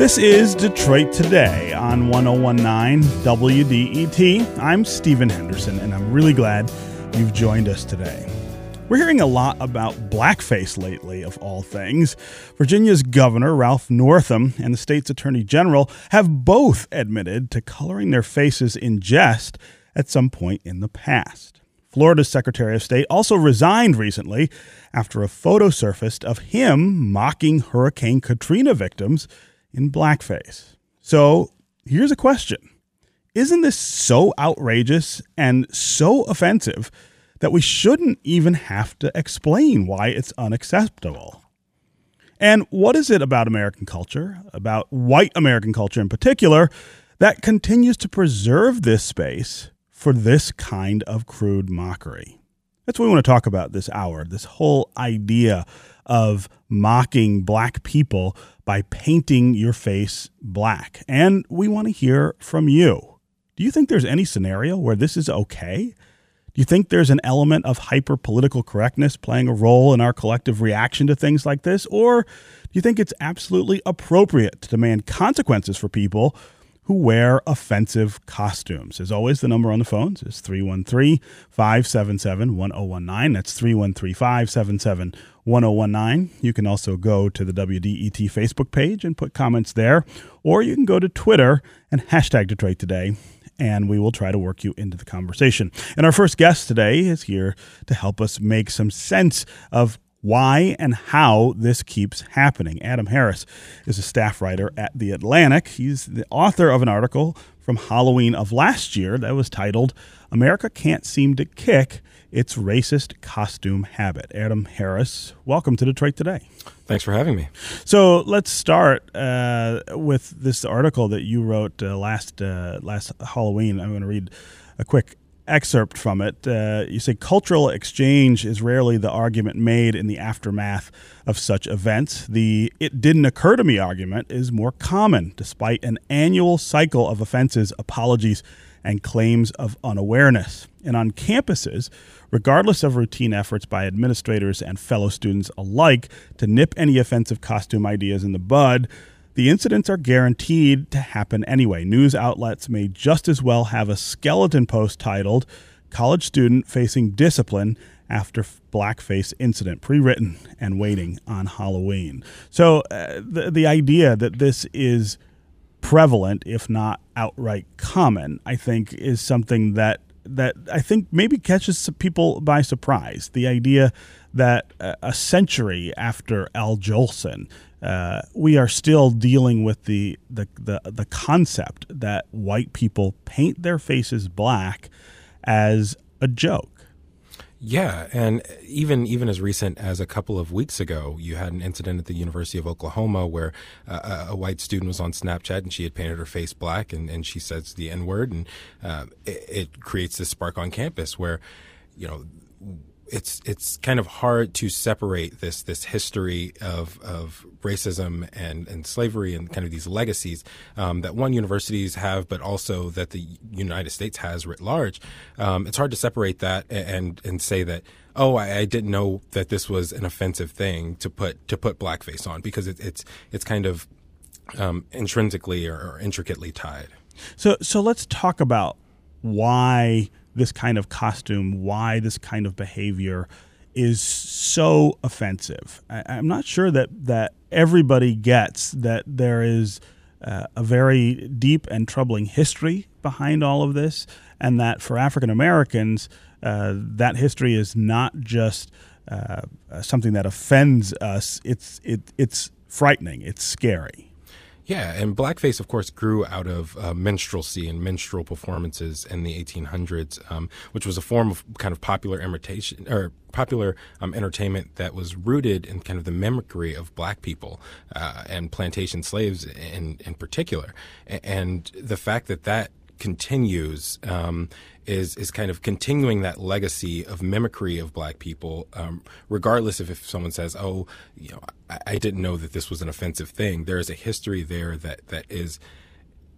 This is Detroit Today on 1019 WDET. I'm Stephen Henderson, and I'm really glad you've joined us today. We're hearing a lot about blackface lately, of all things. Virginia's governor, Ralph Northam, and the state's attorney general have both admitted to coloring their faces in jest at some point in the past. Florida's Secretary of State also resigned recently after a photo surfaced of him mocking Hurricane Katrina victims in blackface. So here's a question Isn't this so outrageous and so offensive that we shouldn't even have to explain why it's unacceptable? And what is it about American culture, about white American culture in particular, that continues to preserve this space for this kind of crude mockery? That's what we want to talk about this hour this whole idea of mocking black people by painting your face black. And we want to hear from you. Do you think there's any scenario where this is okay? Do you think there's an element of hyper political correctness playing a role in our collective reaction to things like this? Or do you think it's absolutely appropriate to demand consequences for people who wear offensive costumes. As always, the number on the phones is 313 577 1019. That's 313 577 1019. You can also go to the WDET Facebook page and put comments there, or you can go to Twitter and hashtag Detroit Today and we will try to work you into the conversation. And our first guest today is here to help us make some sense of why and how this keeps happening. Adam Harris is a staff writer at The Atlantic. He's the author of an article from Halloween of last year that was titled America Can't Seem to Kick Its Racist Costume Habit. Adam Harris, welcome to Detroit Today. Thanks for having me. So let's start uh, with this article that you wrote uh, last uh, last Halloween. I'm going to read a quick excerpt from it. Uh, you say cultural exchange is rarely the argument made in the aftermath of such events. The it didn't occur to me argument is more common, despite an annual cycle of offenses, apologies, and claims of unawareness. And on campuses, regardless of routine efforts by administrators and fellow students alike to nip any offensive costume ideas in the bud, the incidents are guaranteed to happen anyway. News outlets may just as well have a skeleton post titled College Student Facing Discipline After Blackface Incident, pre written and waiting on Halloween. So uh, the, the idea that this is prevalent, if not outright common, I think is something that that I think maybe catches people by surprise. The idea that uh, a century after Al Jolson, uh, we are still dealing with the, the, the the concept that white people paint their faces black as a joke. Yeah, and even even as recent as a couple of weeks ago, you had an incident at the University of Oklahoma where uh, a white student was on Snapchat and she had painted her face black and, and she says the N word, and uh, it, it creates this spark on campus where, you know, it's it's kind of hard to separate this this history of of racism and and slavery and kind of these legacies um, that one universities have, but also that the United States has writ large. Um, it's hard to separate that and and say that oh I, I, didn't know that this was an offensive thing to put to put blackface on because it, it's it's kind of um, intrinsically or, or intricately tied. So so let's talk about why this kind of costume, why this kind of behavior is so offensive. I, am not sure that that everybody gets that there is uh, a very deep and troubling history behind all of this, and that for African Americans, uh, that history is not just uh, something that offends us. It's it, it's frightening. It's scary. Yeah, and blackface, of course, grew out of uh, minstrelsy and minstrel performances in the 1800s, um, which was a form of kind of popular imitation or popular um, entertainment that was rooted in kind of the mimicry of black people uh, and plantation slaves in in particular, and the fact that that continues um, is is kind of continuing that legacy of mimicry of black people, um, regardless of if someone says, "Oh, you know, I, I, didn't know that this was an offensive thing." There is a history there that that is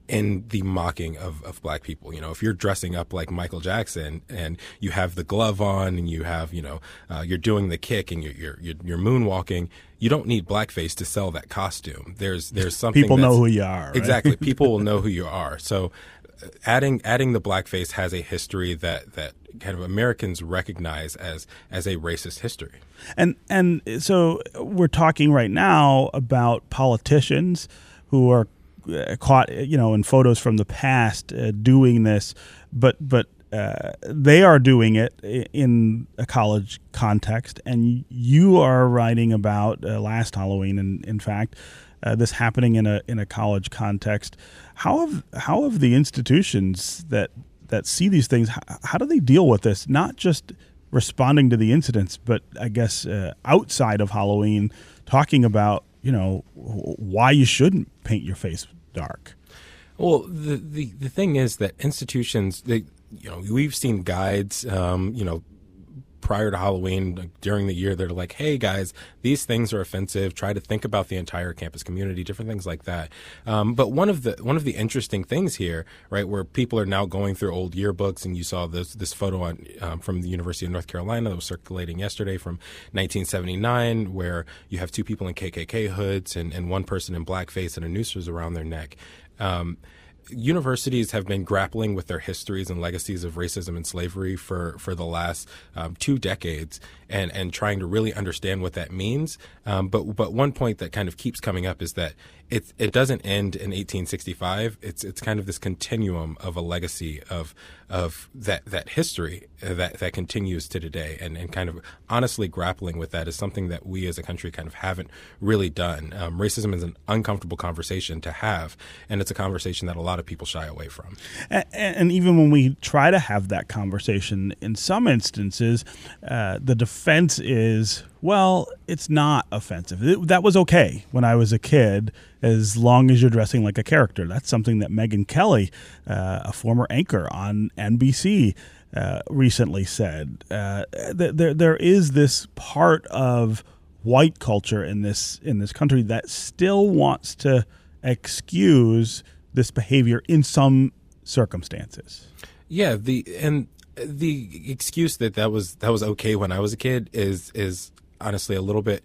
in the mocking of, of black people. You know, if you're dressing up like Michael Jackson and you have the glove on and you have, you know, uh, you're doing the kick and you're, you're, you're, you're moonwalking, you don't need blackface to sell that costume. There's, there's something people know who you are. Right? Exactly. People will know who you are. So adding, adding the blackface has a history that, that kind of Americans recognize as, as a racist history. And, and so we're talking right now about politicians who are uh, caught, you know, in photos from the past uh, doing this, but but uh, they are doing it in a college context, and you are writing about uh, last Halloween, and in fact, uh, this happening in a in a college context. How have how have the institutions that that see these things? How, how do they deal with this? Not just responding to the incidents, but I guess uh, outside of Halloween, talking about you know why you shouldn't paint your face dark. Well, the the, the thing is that institutions, they, you know, we've seen guides, um, you know, prior to Halloween during the year, they're like, "Hey guys, these things are offensive. Try to think about the entire campus community, different things like that." Um, but one of the one of the interesting things here, right, where people are now going through old yearbooks, and you saw this this photo on um, from the University of North Carolina that was circulating yesterday from 1979, where you have two people in KKK hoods and, and one person in blackface and a noose was around their neck. Um, universities have been grappling with their histories and legacies of racism and slavery for, for the last um, two decades and, and trying to really understand what that means. Um, but, but one point that kind of keeps coming up is that it, it doesn't end in 1865. It's, it's kind of this continuum of a legacy of, of that, that history that, that continues to today. And, and kind of honestly grappling with that is something that we as a country kind of haven't really done. Um, racism is an uncomfortable conversation to have, and it's a conversation that a lot of people shy away from. And, and even when we try to have that conversation, in some instances, uh, the defense is, well, it's not offensive. It, that was okay when I was a kid, as long as you're dressing like a character. That's something that Megyn Kelly, uh, a former anchor on NBC, uh, recently said. Uh, th- there, there is this part of white culture in this in this country that still wants to excuse this behavior in some circumstances. Yeah, the and the excuse that that was that was okay when I was a kid is is honestly a little bit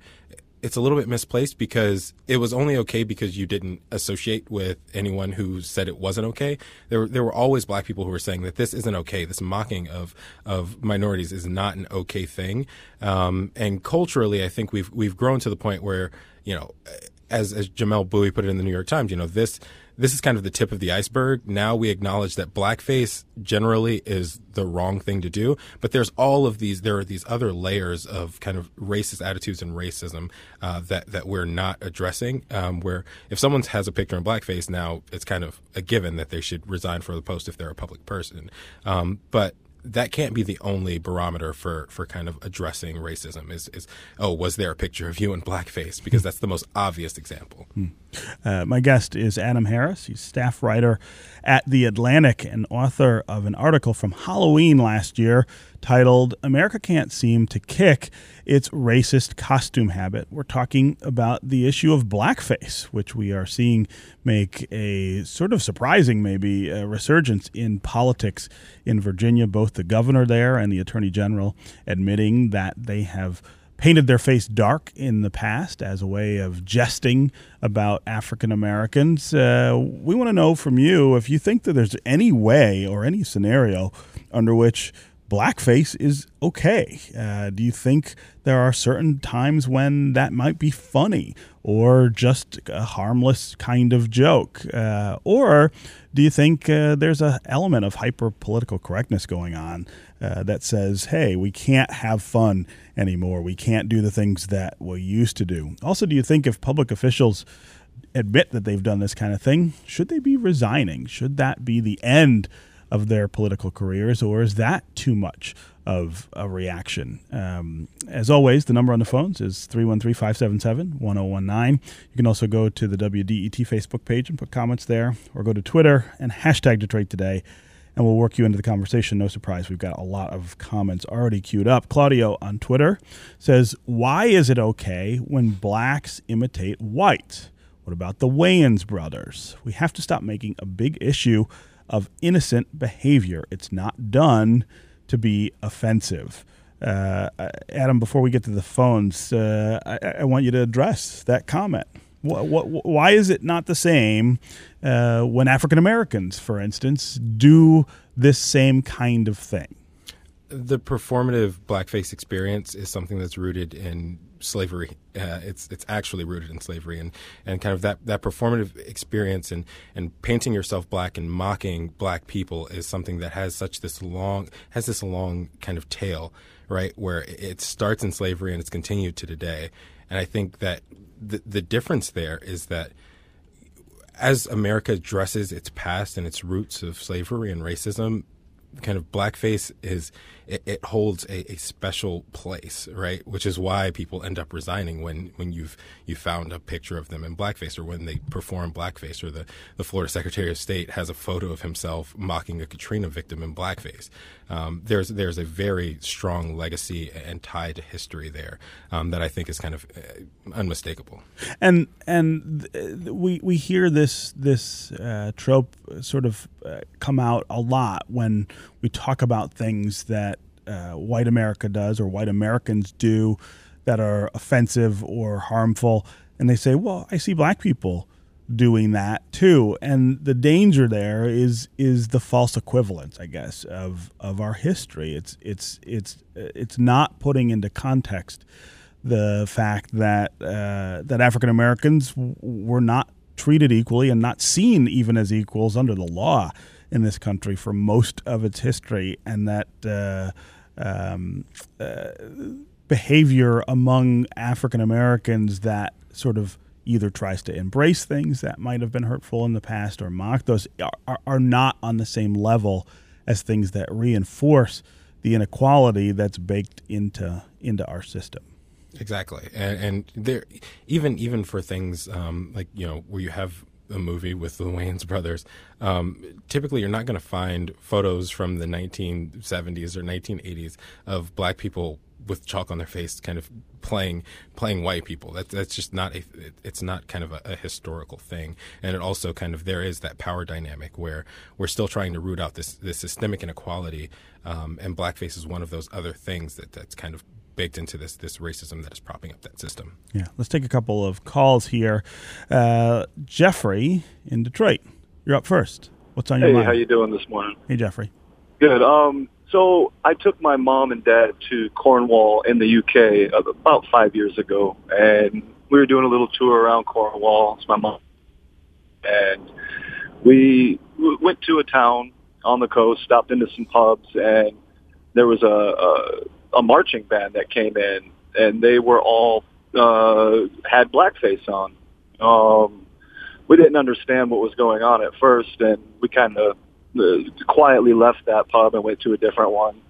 it's a little bit misplaced because it was only okay because you didn't associate with anyone who said it wasn't okay. There, there were always black people who were saying that this isn't okay. This mocking of of minorities is not an okay thing. Um, and culturally, I think we've we've grown to the point where you know, as as Jamelle Bouie put it in the New York Times, you know, this this is kind of the tip of the iceberg. Now we acknowledge that blackface generally is the wrong thing to do, but there's all of these. There are these other layers of kind of racist attitudes and racism uh, that that we're not addressing. Um, where if someone has a picture in blackface now, it's kind of a given that they should resign for the post if they're a public person. Um, but that can't be the only barometer for for kind of addressing racism is is oh was there a picture of you in blackface? Because that's the most obvious example. Hmm. uh, my guest is adam harris. He's staff writer at the atlantic and author of an article from halloween last year titled America Can't Seem to Kick Its Racist Costume Habit. We're talking about the issue of blackface, which we are seeing make a sort of surprising, maybe, resurgence in politics in Virginia. Both the governor there and the attorney general admitting that they have painted their face dark in the past as a way of jesting about African Americans. Uh, we want to know from you if you think that there's any way or any scenario under which blackface is okay? Uh, do you think there are certain times when that might be funny or just a harmless kind of joke? Uh, or do you think uh, there's an element of hyper political correctness going on uh, that says, hey, we can't have fun anymore? We can't do the things that we used to do? Also, do you think if public officials admit that they've done this kind of thing, should they be resigning? Should that be the end? Of their political careers, or is that too much of a reaction? Um, as always, the number on the phones is 313 577 1019. You can also go to the WDET Facebook page and put comments there, or go to Twitter and hashtag Detroit Today, and we'll work you into the conversation. No surprise, we've got a lot of comments already queued up. Claudio on Twitter says, Why is it okay when blacks imitate whites? What about the Wayans brothers? We have to stop making a big issue of innocent behavior. It's not done to be offensive. Uh, Adam, before we get to the phones, uh, I, I, want you to address that comment. What, what, why is it not the same uh, when African Americans, for instance, do this same kind of thing? The performative blackface experience is something that's rooted in slavery. Uh, it's it's actually rooted in slavery, and, and kind of that, that performative experience and, and painting yourself black and mocking black people is something that has such this long has this long kind of tail, right? Where it starts in slavery and it's continued to today. And I think that the the difference there is that as America addresses its past and its roots of slavery and racism, kind of blackface is it, it holds a, a, special place, right? Which is why people end up resigning when, when you've you found a picture of them in blackface or when they perform blackface or the, the Florida Secretary of State has a photo of himself mocking a Katrina victim in blackface. Um, there's there's a very strong legacy and tie to history there um, that I think is kind of uh, unmistakable. And and we we hear this this uh, trope sort of uh, come out a lot when we talk about things that uh, white America does or white Americans do that are offensive or harmful, and they say, "Well, I see black people." doing that too. And the danger there is is the false equivalence, I guess, of of our history. It's it's it's it's not putting into context the fact that uh, that African Americans were not treated equally and not seen even as equals under the law in this country for most of its history, and that. Uh, um, uh, behavior among African Americans that sort of either tries to embrace things that might have been hurtful in the past or mock those are, are not on the same level as things that reinforce the inequality that's baked into into our system. Exactly, and, and there even even for things um, like you know where you have a movie with the Wayans brothers, um, typically you're not going to find photos from the 1970s or 1980s of black people with chalk on their face, kind of playing playing white people. That, that's just not a. It's not kind of a, a, historical thing, and it also kind of there is that power dynamic where we're still trying to root out this this systemic inequality, um, and blackface is one of those other things that that's kind of baked into this this racism that is propping up that system. Yeah, let's take a couple of calls here. Uh, Jeffrey in Detroit, you're up first. What's on your hey, mind? Hey, how you doing this morning? Hey, Jeffrey. Good. Um, so I took my mom and dad to Cornwall in the UK about five years ago, and we were doing a little tour around Cornwall. It's my mom, and we went to a town on the coast, stopped into some pubs, and there was a a, a marching band that came in, and they were all uh, had blackface on. Um, we didn't understand what was going on at first, and we kind of uh, quietly left that pub and went to a different one.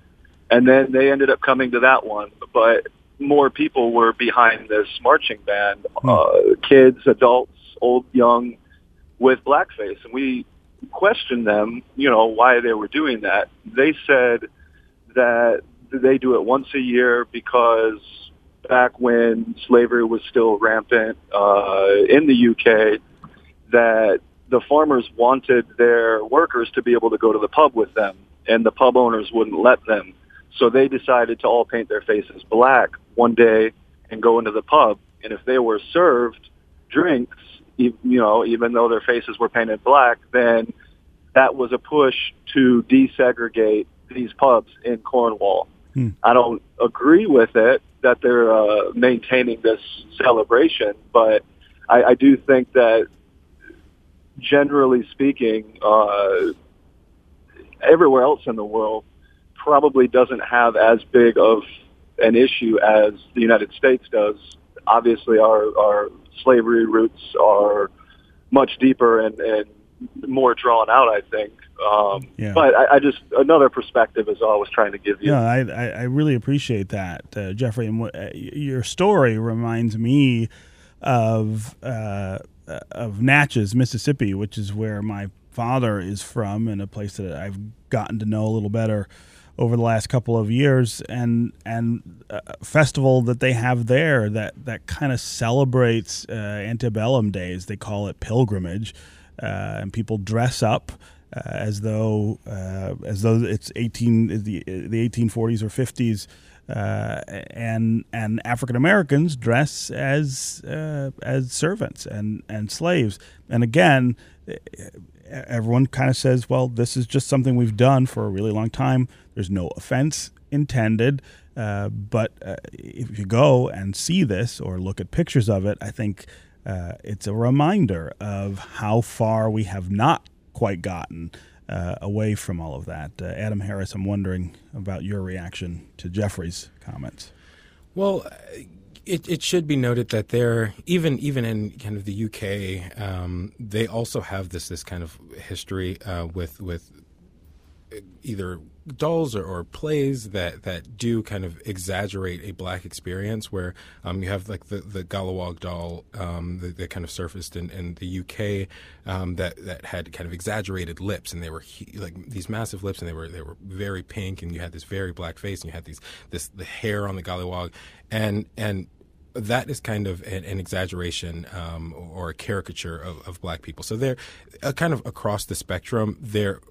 And then they ended up coming to that one, but more people were behind this marching band, hmm. uh, kids, adults, old, young, with blackface. And we questioned them, you know, why they were doing that. They said that they do it once a year because back when slavery was still rampant uh, in the UK, that the farmers wanted their workers to be able to go to the pub with them, and the pub owners wouldn't let them. So they decided to all paint their faces black one day and go into the pub. And if they were served drinks, you know, even though their faces were painted black, then that was a push to desegregate these pubs in Cornwall. Hmm. I don't agree with it that they're uh, maintaining this celebration, but I, I do think that generally speaking, uh, everywhere else in the world probably doesn't have as big of an issue as the United States does. Obviously, our, our slavery roots are much deeper and, and more drawn out, I think. Um, yeah. But I, I, just another perspective is always trying to give you. Yeah, I, I really appreciate that, uh, Jeffrey. And w- uh, your story reminds me of uh, uh, of Natchez, Mississippi, which is where my father is from, and a place that I've gotten to know a little better over the last couple of years, and and a festival that they have there that that kind of celebrates uh, antebellum days. They call it pilgrimage, uh, and people dress up. Uh, as though uh, as though it's 18 the the 1840s or 50s uh, and and African Americans dress as uh, as servants and and slaves. And again everyone kind of says well this is just something we've done for a really long time. There's no offense intended uh, but uh, if you go and see this or look at pictures of it I think it's a reminder of how far we have not quite gotten uh, away from all of that. Uh, Adam Harris, I'm wondering about your reaction to Jeffrey's comments. Well, it, it should be noted that they're even even in kind of the UK, um, they also have this this kind of history uh, with with either dolls or, or, plays that, that do kind of exaggerate a black experience where um, you have like the, the Golliwog doll um, that, that, kind of surfaced in, in the UK um, that, that had kind of exaggerated lips and they were like these massive lips and they were they were very pink and you had this very black face and you had these this the hair on the Golliwog and and that is kind of an, an exaggeration um, or a caricature of, of, black people. So they're uh, kind of across the spectrum. There,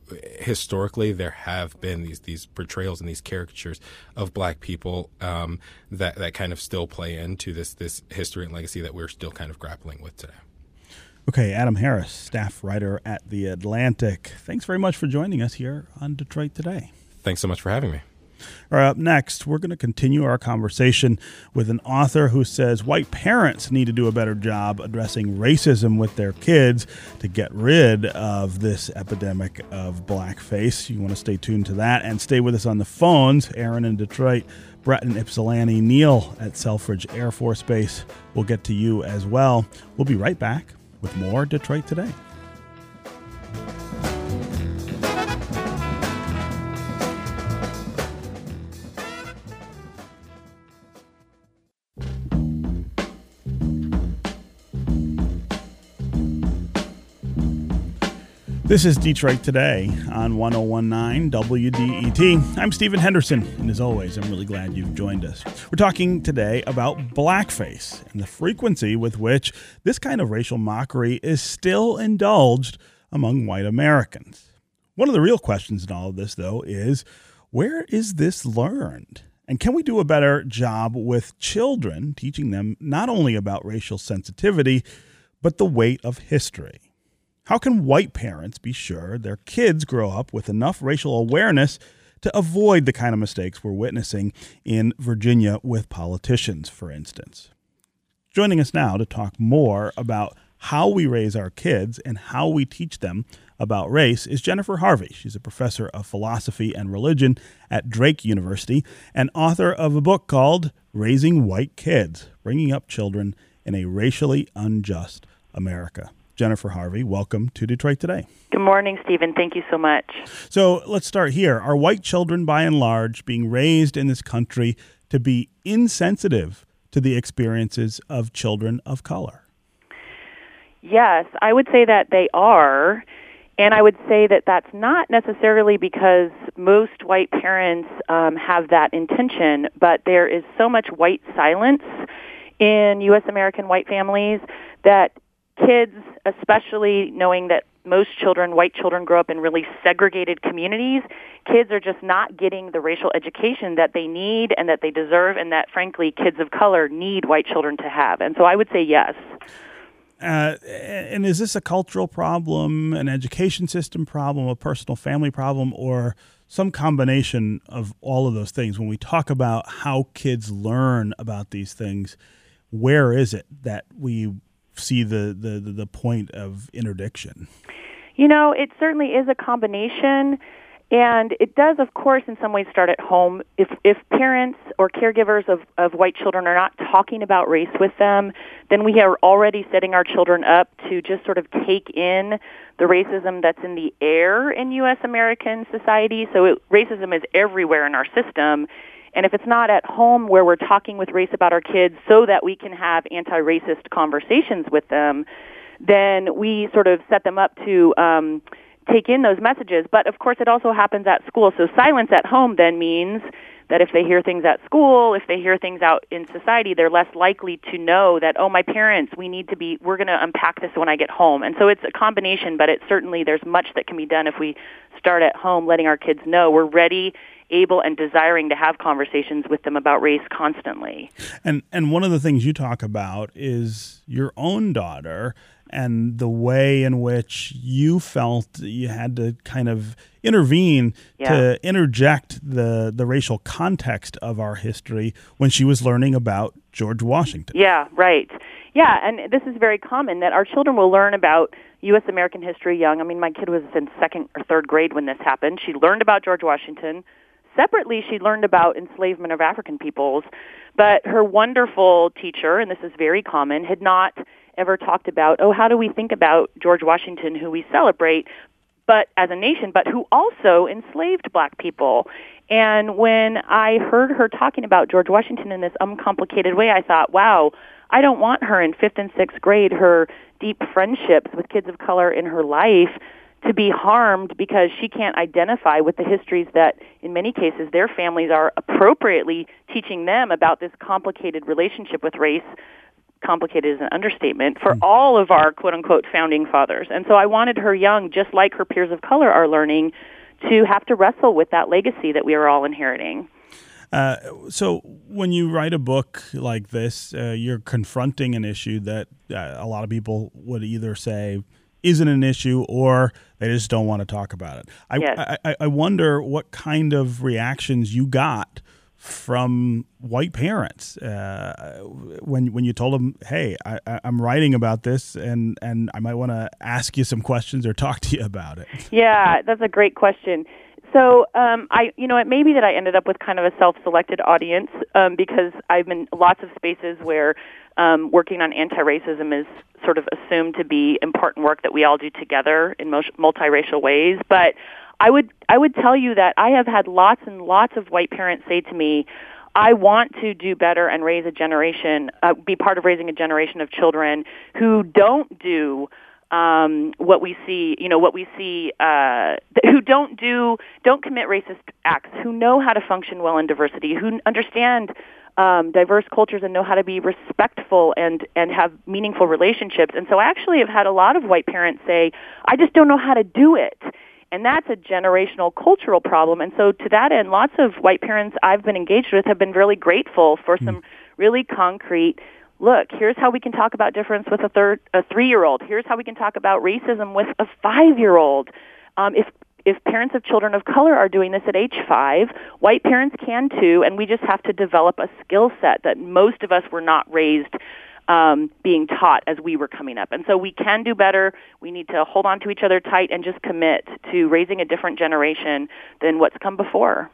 historically, there have been these these portrayals and these caricatures of black people um, that that kind of still play into this this history and legacy that we're still kind of grappling with today. Okay, Adam Harris, staff writer at The Atlantic. Thanks very much for joining us here on Detroit Today. Thanks so much for having me. All right, up next, we're going to continue our conversation with an author who says white parents need to do a better job addressing racism with their kids to get rid of this epidemic of blackface. You want to stay tuned to that and stay with us on the phones. Aaron in Detroit, Brett in Ypsilanti, Neil at Selfridge Air Force Base. We'll get to you as well. We'll be right back with more Detroit Today. This is Detroit Today on 1019 WDET. I'm Stephen Henderson, and as always, I'm really glad you've joined us. We're talking today about blackface and the frequency with which this kind of racial mockery is still indulged among white Americans. One of the real questions in all of this, though, is where is this learned? And can we do a better job with children, teaching them not only about racial sensitivity, but the weight of history? How can white parents be sure their kids grow up with enough racial awareness to avoid the kind of mistakes we're witnessing in Virginia with politicians, for instance? Joining us now to talk more about how we raise our kids and how we teach them about race is Jennifer Harvey. She's a professor of philosophy and religion at Drake University and author of a book called Raising White Kids Bringing Up Children in a Racially Unjust America. Jennifer Harvey, welcome to Detroit Today. Good morning, Stephen. Thank you so much. So let's start here. Are white children, by and large, being raised in this country to be insensitive to the experiences of children of color? Yes, I would say that they are. And I would say that that's not necessarily because most white parents um, have that intention, but there is so much white silence in U.S. American white families that kids, especially knowing that most children, white children, grow up in really segregated communities, kids are just not getting the racial education that they need and that they deserve, and that, frankly, kids of color need white children to have. And so I would say yes. Uh, and is this a cultural problem, an education system problem, a personal family problem, or some combination of all of those things? When we talk about how kids learn about these things, where is it that we see the, the, the point of interdiction? You know, it certainly is a combination. And it does, of course, in some ways start at home. If, if parents or caregivers of, of white children are not talking about race with them, then we are already setting our children up to just sort of take in the racism that's in the air in U.S. American society. So it, racism is everywhere in our system. And if it's not at home where we're talking with race about our kids so that we can have anti-racist conversations with them, then we sort of set them up to um, take in those messages. But of course, it also happens at school. So silence at home then means that if they hear things at school, if they hear things out in society, they're less likely to know that, oh, my parents, we need to be, we're going to unpack this when I get home. And so it's a combination, but it certainly, there's much that can be done if we start at home letting our kids know we're ready able and desiring to have conversations with them about race constantly. And and one of the things you talk about is your own daughter and the way in which you felt you had to kind of intervene Yeah. to interject the the racial context of our history when she was learning about George Washington. Yeah, right. Yeah, and this is very common that our children will learn about U.S. American history young. I mean, my kid was in second or third grade when this happened. She learned about George Washington. Separately, she learned about enslavement of African peoples, but her wonderful teacher, and this is very common, had not ever talked about, oh, how do we think about George Washington, who we celebrate, but as a nation, but who also enslaved black people. And when I heard her talking about George Washington in this uncomplicated way, I thought, wow, I don't want her in fifth and sixth grade, her deep friendships with kids of color in her life to be harmed because she can't identify with the histories that in many cases their families are appropriately teaching them about this complicated relationship with race complicated is an understatement for all of our quote unquote founding fathers. And so I wanted her young, just like her peers of color are learning, to have to wrestle with that legacy that we are all inheriting. Uh, so when you write a book like this, uh, you're confronting an issue that uh, a lot of people would either say isn't an issue or they just don't want to talk about it. I, Yes. I, I wonder what kind of reactions you got from white parents uh, when when you told them, "Hey, I, I- I'm writing about this, and and I might want to ask you some questions or talk to you about it." Yeah, that's a great question. So, um, I, you know, it may be that I ended up with kind of a self-selected audience um, because I've been lots of spaces where um, working on anti-racism is sort of assumed to be important work that we all do together in mul- multiracial ways. But I would, I would tell you that I have had lots and lots of white parents say to me, I want to do better and raise a generation, uh, be part of raising a generation of children who don't do um, what we see, you know, what we see, uh, who don't do, don't commit racist acts, who know how to function well in diversity, who understand um, diverse cultures and know how to be respectful and and have meaningful relationships. And so, I actually have had a lot of white parents say, "I just don't know how to do it." And that's a generational cultural problem. And so, to that end, lots of white parents I've been engaged with have been really grateful for some really concrete look, here's how we can talk about difference with a third, a three-year-old. Here's how we can talk about racism with a five-year-old. Um, if if parents of children of color are doing this at age five, white parents can too, and we just have to develop a skill set that most of us were not raised um, being taught as we were coming up. And so we can do better. We need to hold on to each other tight and just commit to raising a different generation than what's come before.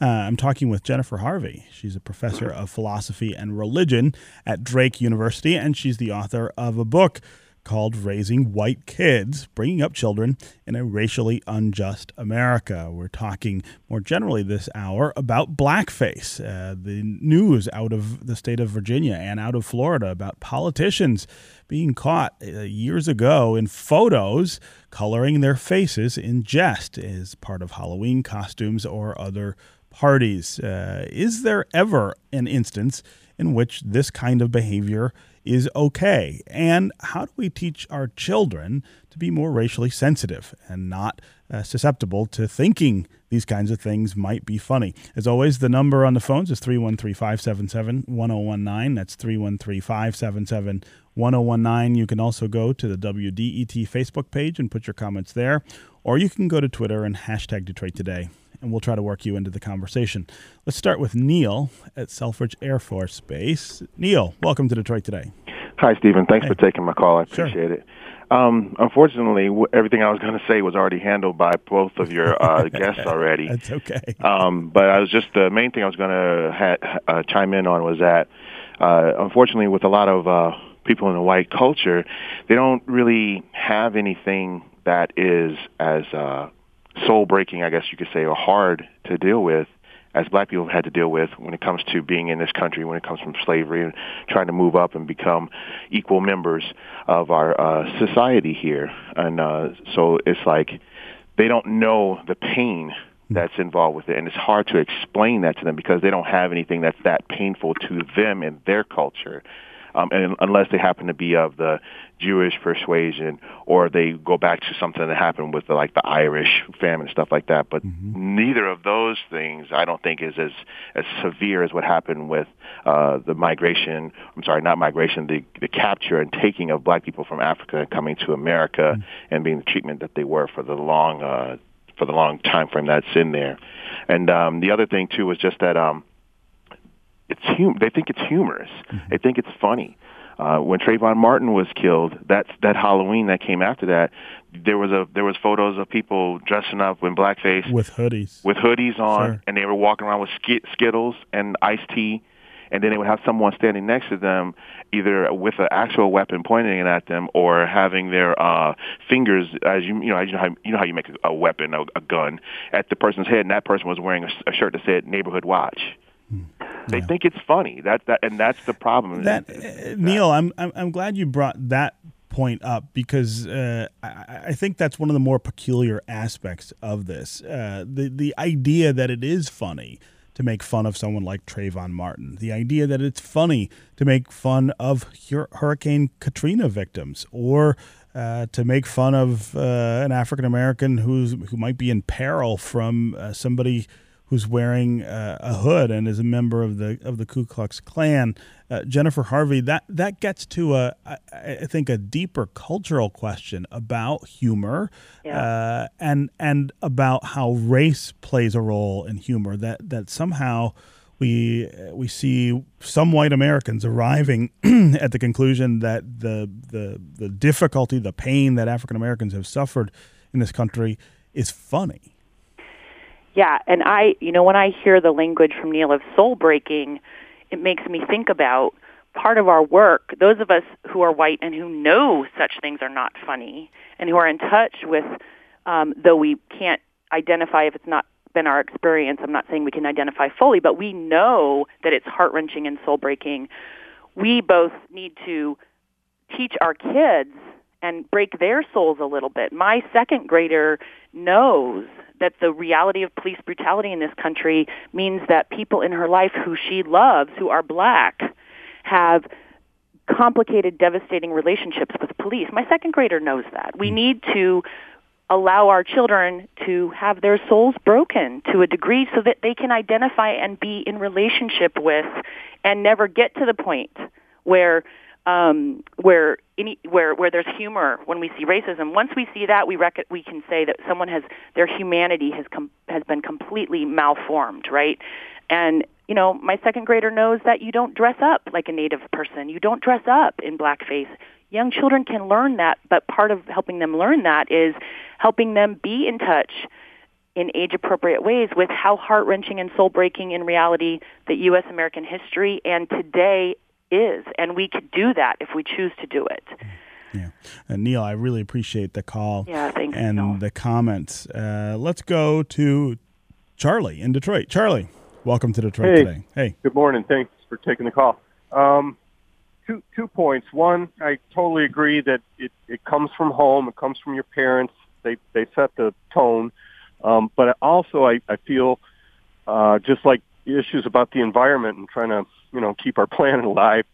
Uh, I'm talking with Jennifer Harvey. She's a professor of philosophy and religion at Drake University, and she's the author of a book called Raising White Kids Bringing Up Children in a Racially Unjust America. We're talking more generally this hour about blackface, uh, the news out of the state of Virginia and out of Florida about politicians being caught uh, years ago in photos coloring their faces in jest as part of Halloween costumes or other parties. Uh, is there ever an instance in which this kind of behavior is okay? And how do we teach our children to be more racially sensitive and not uh, susceptible to thinking these kinds of things might be funny? As always, the number on the phones is 313 577 1019. That's 313 577 1019. You can also go to the WDET Facebook page and put your comments there, or you can go to Twitter and hashtag Detroit Today, and we'll try to work you into the conversation. Let's start with Neil at Selfridge Air Force Base. Neil, welcome to Detroit Today. Hi, Stephen. Thanks Hey. for taking my call. I Sure. appreciate it. Um, unfortunately, w- everything I was going to say was already handled by both of your uh, guests already. That's okay. Um, but I was just the main thing I was going to ha- uh, chime in on was that, uh, unfortunately, with a lot of uh, people in the white culture, they don't really have anything that is as uh, soul breaking, I guess you could say, or hard to deal with as black people have had to deal with when it comes to being in this country, when it comes from slavery and trying to move up and become equal members of our uh, society here. And uh, so it's like they don't know the pain that's involved with it, and it's hard to explain that to them because they don't have anything that's that painful to them in their culture um, and unless they happen to be of the Jewish persuasion or they go back to something that happened with the, like the Irish famine and stuff like that. But mm-hmm. neither of those things I don't think is as as severe as what happened with uh, the migration. I'm sorry, not migration, the the capture and taking of black people from Africa and coming to America mm-hmm. and being the treatment that they were for the long uh, for the long time frame that's in there. And um, the other thing too was just that. Um, it's hum- they think it's humorous. Mm-hmm. They think it's funny. Uh, when Trayvon Martin was killed, that that Halloween that came after that, there was a there was photos of people dressing up in blackface with hoodies, with hoodies on, sure. and they were walking around with sk- Skittles and iced tea, and then they would have someone standing next to them, either with an actual weapon pointing it at them, or having their uh, fingers, as you you know, as you know how you know how you make a, a weapon, a, a gun, at the person's head, and that person was wearing a, a shirt that said "Neighborhood Watch." They yeah. think it's funny. That that and that's the problem. That, uh, Neil, I'm, I'm I'm glad you brought that point up because uh, I, I, think that's one of the more peculiar aspects of this. Uh, the the idea that it is funny to make fun of someone like Trayvon Martin, the idea that it's funny to make fun of Hurricane Katrina victims, or uh, to make fun of uh, an African American who's who might be in peril from uh, somebody who's wearing uh, a hood and is a member of the of the Ku Klux Klan. Uh, Jennifer Harvey, that that gets to a I, I think a deeper cultural question about humor, yeah. uh, and and about how race plays a role in humor. That that somehow we we see some white Americans arriving at the conclusion that the the the difficulty, the pain that African Americans have suffered in this country is funny. Yeah, and I, you know, when I hear the language from Neil of soul breaking, it makes me think about part of our work, those of us who are white and who know such things are not funny and who are in touch with, um, though we can't identify if it's not been our experience, I'm not saying we can identify fully, but we know that it's heart wrenching and soul breaking. We both need to teach our kids and break their souls a little bit. My second grader knows that the reality of police brutality in this country means that people in her life who she loves, who are black, have complicated, devastating relationships with police. My second grader knows that. We hmm. need to allow our children to have their souls broken to a degree so that they can identify and be in relationship with and never get to the point where um, where any where where there's humor when we see racism. Once we see that, we rec- we can say that someone has their humanity has com- has been completely malformed, right? And you know, my second grader knows that you don't dress up like a native person. You don't dress up in blackface. Young children can learn that, but part of helping them learn that is helping them be in touch in age appropriate ways with how heart wrenching and soul breaking in reality that U.S. American history and today is, and we could do that if we choose to do it. Yeah, uh, Neil, I really appreciate the call. Yeah, thanks. And Neil. the comments. Uh, let's go to Charlie in Detroit. Charlie, welcome to Detroit hey, today. Hey, good morning. Thanks for taking the call. Um, two two points. One, I totally agree that it it comes from home. It comes from your parents. They they set the tone. Um, but also, I I feel uh, just like issues about the environment and trying to you know keep our planet alive.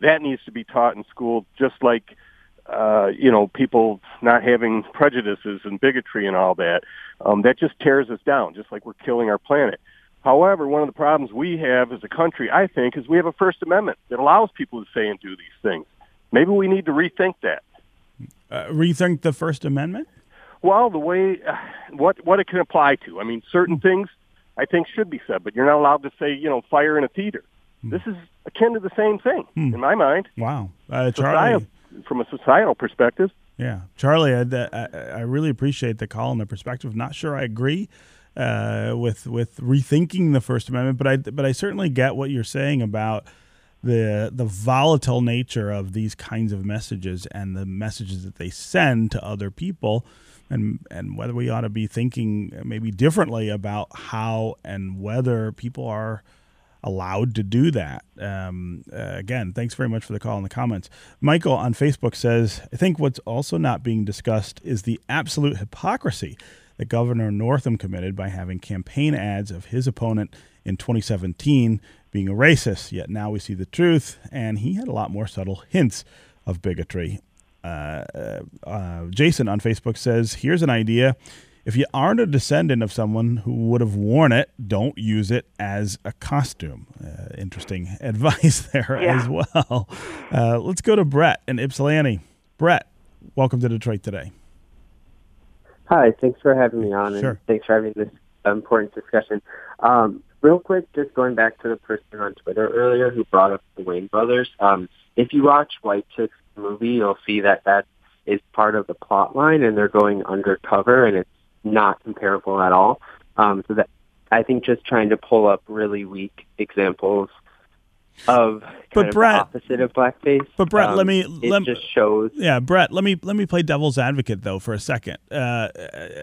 That needs to be taught in school, just like uh, you know people not having prejudices and bigotry and all that. Um, that just tears us down, just like we're killing our planet. However, one of the problems we have as a country, I think, is we have a First Amendment that allows people to say and do these things. Maybe we need to rethink that. Uh, rethink the First Amendment? Well, the way uh, what what it can apply to. I mean, certain things I think should be said, but you're not allowed to say, you know, fire in a theater. Hmm. This is akin to the same thing hmm. in my mind. Wow, uh, Charlie, from a societal perspective. Yeah, Charlie, I, I, I, really appreciate the call and the perspective. Not sure I agree uh, with with rethinking the First Amendment, but I but I certainly get what you're saying about the the volatile nature of these kinds of messages and the messages that they send to other people and and whether we ought to be thinking maybe differently about how and whether people are allowed to do that. Um, uh, again, thanks very much for the call and the comments. Michael on Facebook says, I think what's also not being discussed is the absolute hypocrisy that Governor Northam committed by having campaign ads of his opponent in 2017 being a racist. Yet now we see the truth, and he had a lot more subtle hints of bigotry. Uh, uh, uh Jason on Facebook says, Here's an idea if you aren't a descendant of someone who would have worn it, don't use it as a costume. Uh, interesting advice there yeah. as well. Uh, let's go to Brett in Ypsilanti. Brett, welcome to Detroit today. Hi, thanks for having me on, sure. and thanks for having this important discussion. Um, real quick, just going back to the person on Twitter earlier who brought up the Wayne brothers. Um, if you watch White Chicks movie, you'll see that that is part of the plot line, and they're going undercover, and it's not comparable at all. Um, so that I think just trying to pull up really weak examples of but Brett, opposite of blackface. But Brett, um, let me it let, just shows. Yeah, Brett, let me let me play devil's advocate though for a second. Uh,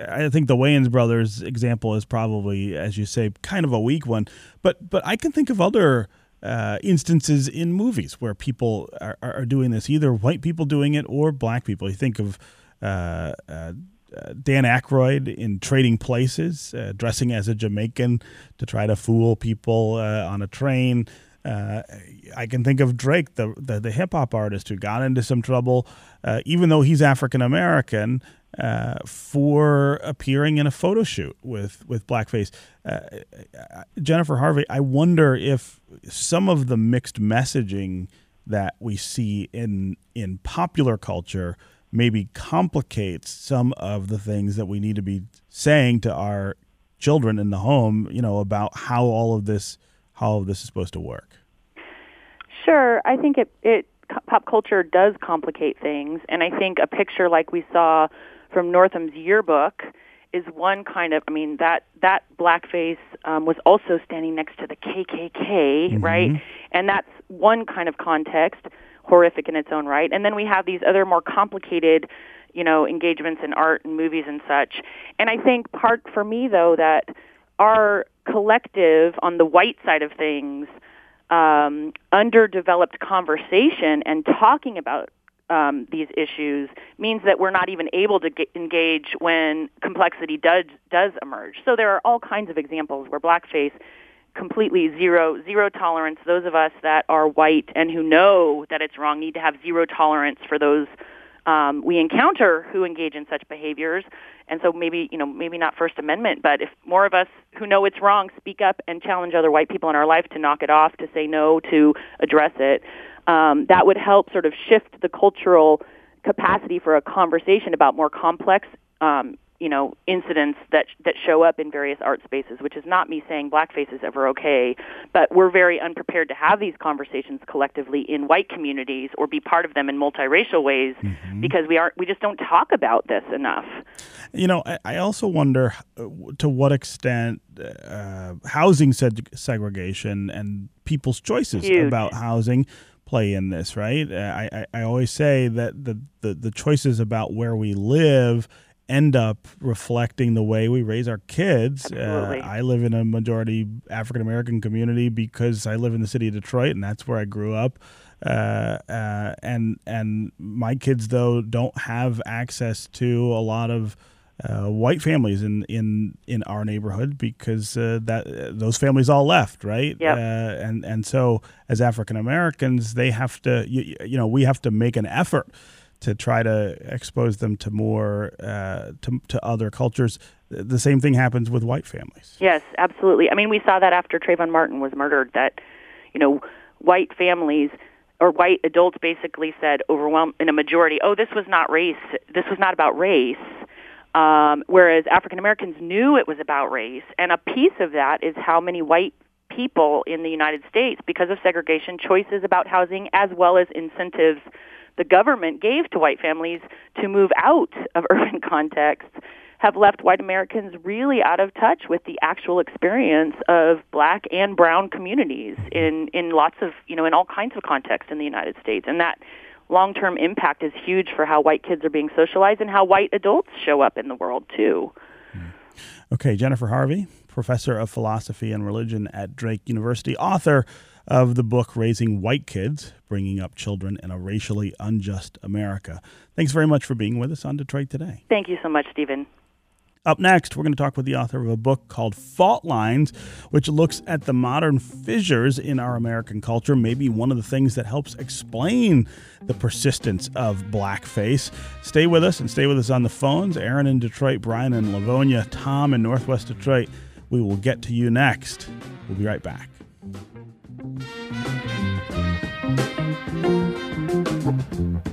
I think the Wayans brothers example is probably, as you say, kind of a weak one. But but I can think of other. Uh, instances in movies where people are, are doing this, either white people doing it or black people. You think of uh, uh, Dan Aykroyd in Trading Places, uh, dressing as a Jamaican to try to fool people uh, on a train. Uh, I can think of Drake, the the, the hip hop artist who got into some trouble, uh, even though he's African American, for appearing in a photo shoot with with blackface. Jennifer Harvey, I wonder if some of the mixed messaging that we see in in popular culture maybe complicates some of the things that we need to be saying to our children in the home, you know, about how all of this how all of this is supposed to work. Sure, I think it it pop culture does complicate things, and I think a picture like we saw from Northam's yearbook is one kind of. I mean that that blackface um, was also standing next to the KKK, mm-hmm. right? And that's one kind of context horrific in its own right. And then we have these other more complicated, you know, engagements in art and movies and such. And I think part for me though that our collective on the white side of things um, underdeveloped conversation and talking about um, these issues means that we're not even able to get, engage when complexity does does emerge. So there are all kinds of examples where blackface completely zero zero tolerance. Those of us that are white and who know that it's wrong need to have zero tolerance for those um, we encounter who engage in such behaviors. And so maybe you know maybe not First Amendment, but if more of us who know it's wrong speak up and challenge other white people in our life to knock it off, to say no, to address it, um, that would help sort of shift the cultural capacity for a conversation about more complex um, you know incidents that that show up in various art spaces which is not me saying blackface is ever okay but we're very unprepared to have these conversations collectively in white communities or be part of them in multiracial ways mm-hmm. because we aren't we just don't talk about this enough you know i, I also wonder uh, to what extent uh, housing seg- segregation and people's choices Huge. about housing play in this right I, I, I always say that the, the, the choices about where we live end up reflecting the way we raise our kids. Uh, I live in a majority African American community because I live in the city of Detroit, and that's where I grew up. Uh, uh, and and my kids though don't have access to a lot of uh, white families in, in in our neighborhood because uh, that those families all left, right? Yeah. Uh, and and so as African Americans, they have to you, you know we have to make an effort to try to expose them to more uh, to, to other cultures. The same thing happens with white families. Yes, absolutely. I mean, we saw that after Trayvon Martin was murdered. That you know, white families or white adults basically said, overwhelmed in a majority, "Oh, this was not race. This was not about race." Um, whereas African Americans knew it was about race, and a piece of that is how many white people in the United States, because of segregation, choices about housing as well as incentives the government gave to white families to move out of urban contexts have left white Americans really out of touch with the actual experience of black and brown communities mm-hmm. in, in lots of, you know, in all kinds of contexts in the United States. And that long term impact is huge for how white kids are being socialized and how white adults show up in the world, too. Mm-hmm. Okay, Jennifer Harvey, professor of philosophy and religion at Drake University, author of the book Raising White Kids Bringing Up Children in a Racially Unjust America. Thanks very much for being with us on Detroit Today. Thank you so much, Stephen. Up next, we're going to talk with the author of a book called Fault Lines, which looks at the modern fissures in our American culture, maybe one of the things that helps explain the persistence of blackface. Stay with us and stay with us on the phones. Aaron in Detroit, Brian in Livonia, Tom in Northwest Detroit. We will get to you next. We'll be right back. Thank you.